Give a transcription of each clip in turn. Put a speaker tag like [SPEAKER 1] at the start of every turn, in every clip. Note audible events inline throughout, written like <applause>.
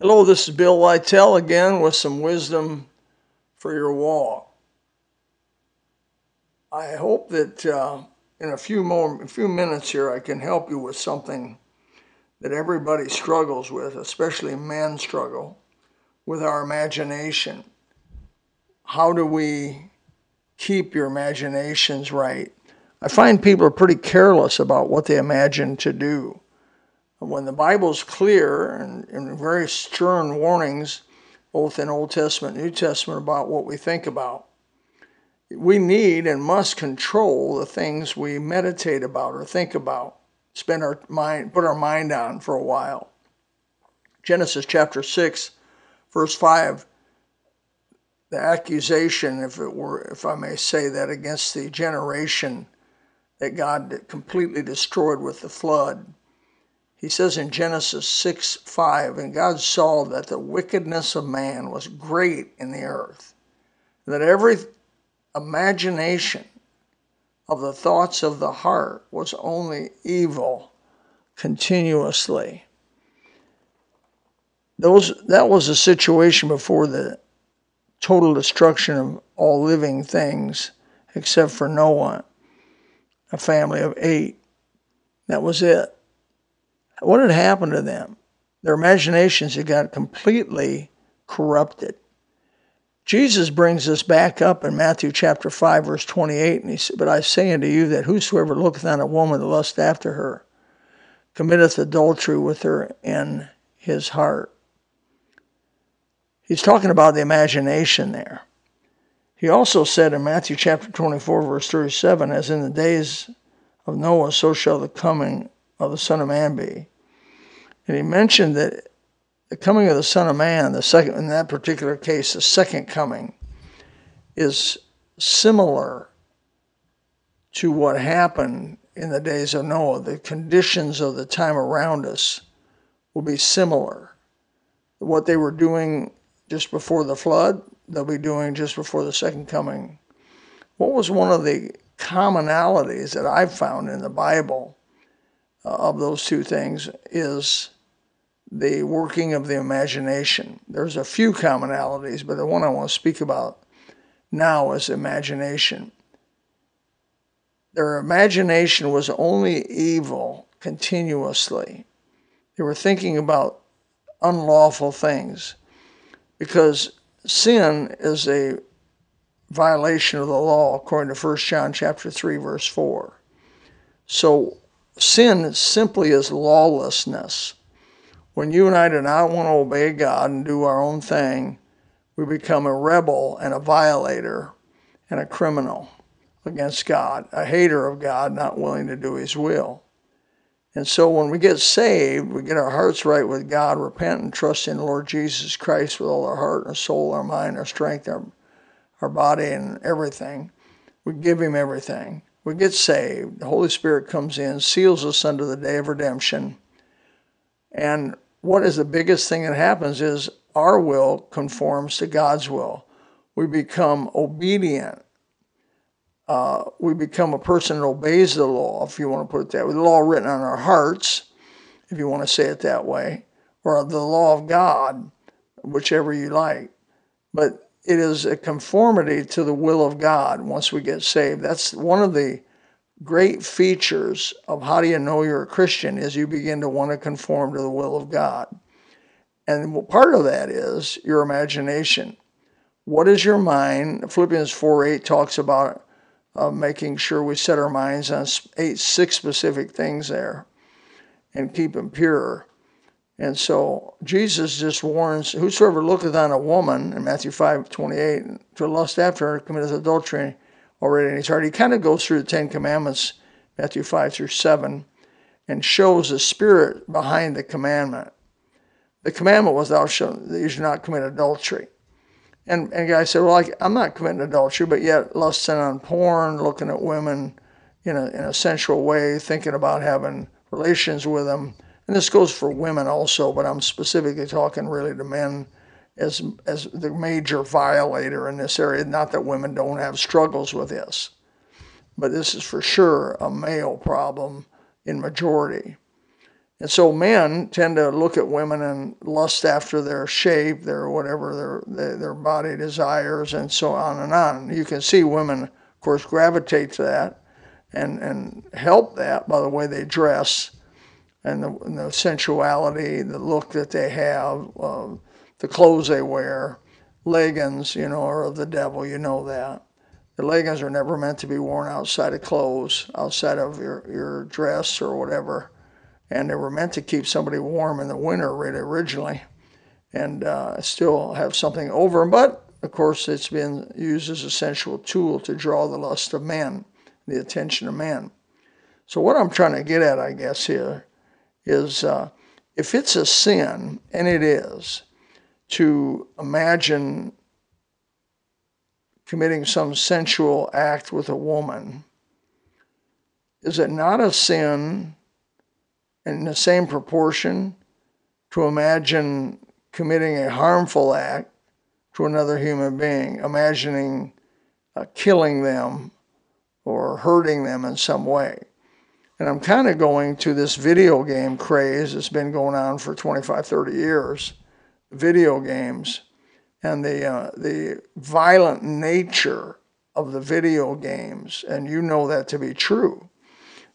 [SPEAKER 1] Hello, this is Bill Lytell again with some wisdom for your walk. I hope that uh, in a few more, a few minutes here, I can help you with something that everybody struggles with, especially men struggle with our imagination. How do we keep your imaginations right? I find people are pretty careless about what they imagine to do when the Bible's clear and, and very stern warnings, both in Old Testament and New Testament, about what we think about, we need and must control the things we meditate about or think about, spend our mind, put our mind on for a while. Genesis chapter 6, verse 5, the accusation, if it were, if I may say that, against the generation that God completely destroyed with the flood he says in Genesis 6 5, and God saw that the wickedness of man was great in the earth, that every imagination of the thoughts of the heart was only evil continuously. Those, that was a situation before the total destruction of all living things except for Noah, a family of eight. That was it. What had happened to them? Their imaginations had got completely corrupted. Jesus brings us back up in Matthew chapter 5, verse 28, and he said, But I say unto you that whosoever looketh on a woman to lust after her committeth adultery with her in his heart. He's talking about the imagination there. He also said in Matthew chapter 24, verse 37, As in the days of Noah, so shall the coming of the Son of Man be. And he mentioned that the coming of the Son of Man, the second in that particular case, the second coming, is similar to what happened in the days of Noah. The conditions of the time around us will be similar. What they were doing just before the flood, they'll be doing just before the second coming. What was one of the commonalities that I've found in the Bible uh, of those two things is the working of the imagination. There's a few commonalities, but the one I want to speak about now is imagination. Their imagination was only evil continuously. They were thinking about unlawful things because sin is a violation of the law according to 1 John chapter 3 verse 4. So sin simply is lawlessness. When you and I do not want to obey God and do our own thing, we become a rebel and a violator and a criminal against God, a hater of God, not willing to do His will. And so when we get saved, we get our hearts right with God, repent and trust in the Lord Jesus Christ with all our heart, our soul, our mind, our strength, our, our body, and everything. We give Him everything. We get saved. The Holy Spirit comes in, seals us unto the day of redemption. And what is the biggest thing that happens is our will conforms to God's will. We become obedient. Uh, we become a person that obeys the law, if you want to put it that way. The law written on our hearts, if you want to say it that way, or the law of God, whichever you like. But it is a conformity to the will of God once we get saved. That's one of the great features of how do you know you're a Christian is you begin to want to conform to the will of God. And part of that is your imagination. What is your mind? Philippians 4 8 talks about uh, making sure we set our minds on eight, six specific things there and keep them pure. And so Jesus just warns, Whosoever looketh on a woman, in Matthew 5 28, to lust after her committeth adultery already in his. He kind of goes through the Ten Commandments, Matthew 5 through 7, and shows the spirit behind the commandment. The commandment was, Thou shalt you should not commit adultery. And, and guy said, Well, I, am not committing adultery, but yet lusting on porn, looking at women in a, in a sensual way, thinking about having relations with them. And this goes for women also, but I'm specifically talking really to men as as the major violator in this area. Not that women don't have struggles with this, but this is for sure a male problem in majority. And so men tend to look at women and lust after their shape, their whatever, their, their, body desires, and so on and on. You can see women, of course, gravitate to that and, and help that by the way they dress and the, and the sensuality, the look that they have, uh, the clothes they wear. Leggings, you know, are of the devil, you know that. The leggings are never meant to be worn outside of clothes, outside of your, your dress or whatever. And they were meant to keep somebody warm in the winter, really, originally, and uh, still have something over them. But, of course, it's been used as a sensual tool to draw the lust of men, the attention of men. So, what I'm trying to get at, I guess, here is uh, if it's a sin, and it is, to imagine committing some sensual act with a woman, is it not a sin in the same proportion to imagine committing a harmful act to another human being, imagining uh, killing them or hurting them in some way? And I'm kind of going to this video game craze that's been going on for 25, 30 years. Video games and the, uh, the violent nature of the video games, and you know that to be true.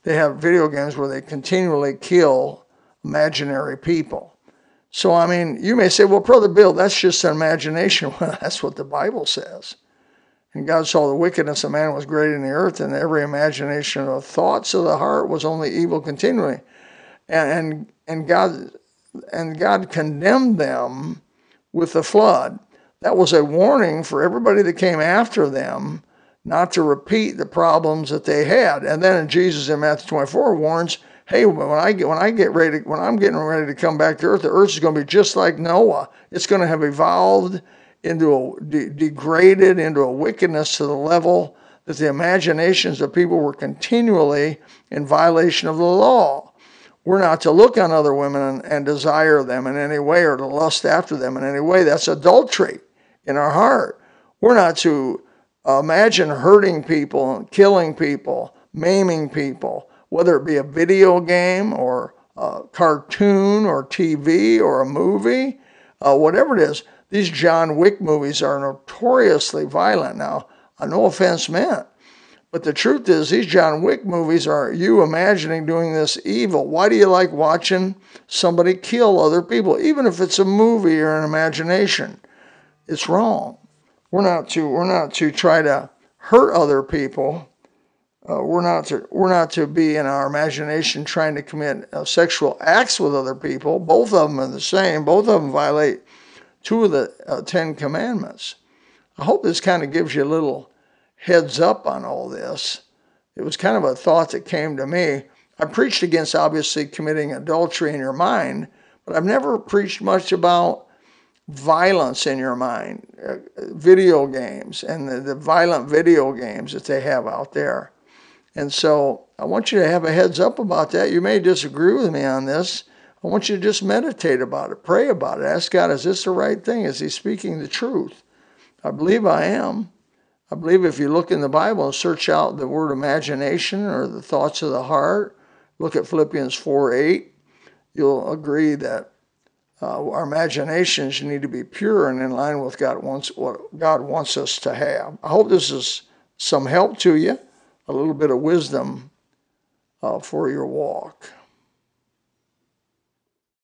[SPEAKER 1] They have video games where they continually kill imaginary people. So, I mean, you may say, well, Brother Bill, that's just an imagination. <laughs> Well, that's what the Bible says. And God saw the wickedness of man was great in the earth, and every imagination of thoughts of the heart was only evil continually. And, and, and God and God condemned them with the flood. That was a warning for everybody that came after them not to repeat the problems that they had. And then Jesus in Matthew 24 warns, hey, when I get when I get ready to, when I'm getting ready to come back to earth, the earth is going to be just like Noah. It's going to have evolved into a de- degraded into a wickedness to the level that the imaginations of people were continually in violation of the law. We're not to look on other women and, and desire them in any way or to lust after them in any way. That's adultery in our heart. We're not to imagine hurting people, killing people, maiming people, whether it be a video game or a cartoon or TV or a movie, uh, whatever it is. These John Wick movies are notoriously violent now. Uh, no offense meant. But the truth is, these John Wick movies are you imagining doing this evil. Why do you like watching somebody kill other people, even if it's a movie or an imagination? It's wrong. We're not to we're not to try to hurt other people. Uh, we're not to we're not to be in our imagination trying to commit uh, sexual acts with other people. Both of them are the same. Both of them violate two of the uh, Ten Commandments. I hope this kind of gives you a little heads up on all this. It was kind of a thought that came to me. I preached against obviously committing adultery in your mind, but I've never preached much about violence in your mind, uh, video games, and the, the violent video games that they have out there. And so I want you to have a heads up about that. You may disagree with me on this, I want you to just meditate about it, pray about it, ask God, is this the right thing? Is He speaking the truth? I believe I am. I believe if you look in the Bible and search out the word imagination or the thoughts of the heart, look at Philippians 4 8, you'll agree that uh, our imaginations need to be pure and in line with God wants, what God wants us to have. I hope this is some help to you, a little bit of wisdom uh, for your walk.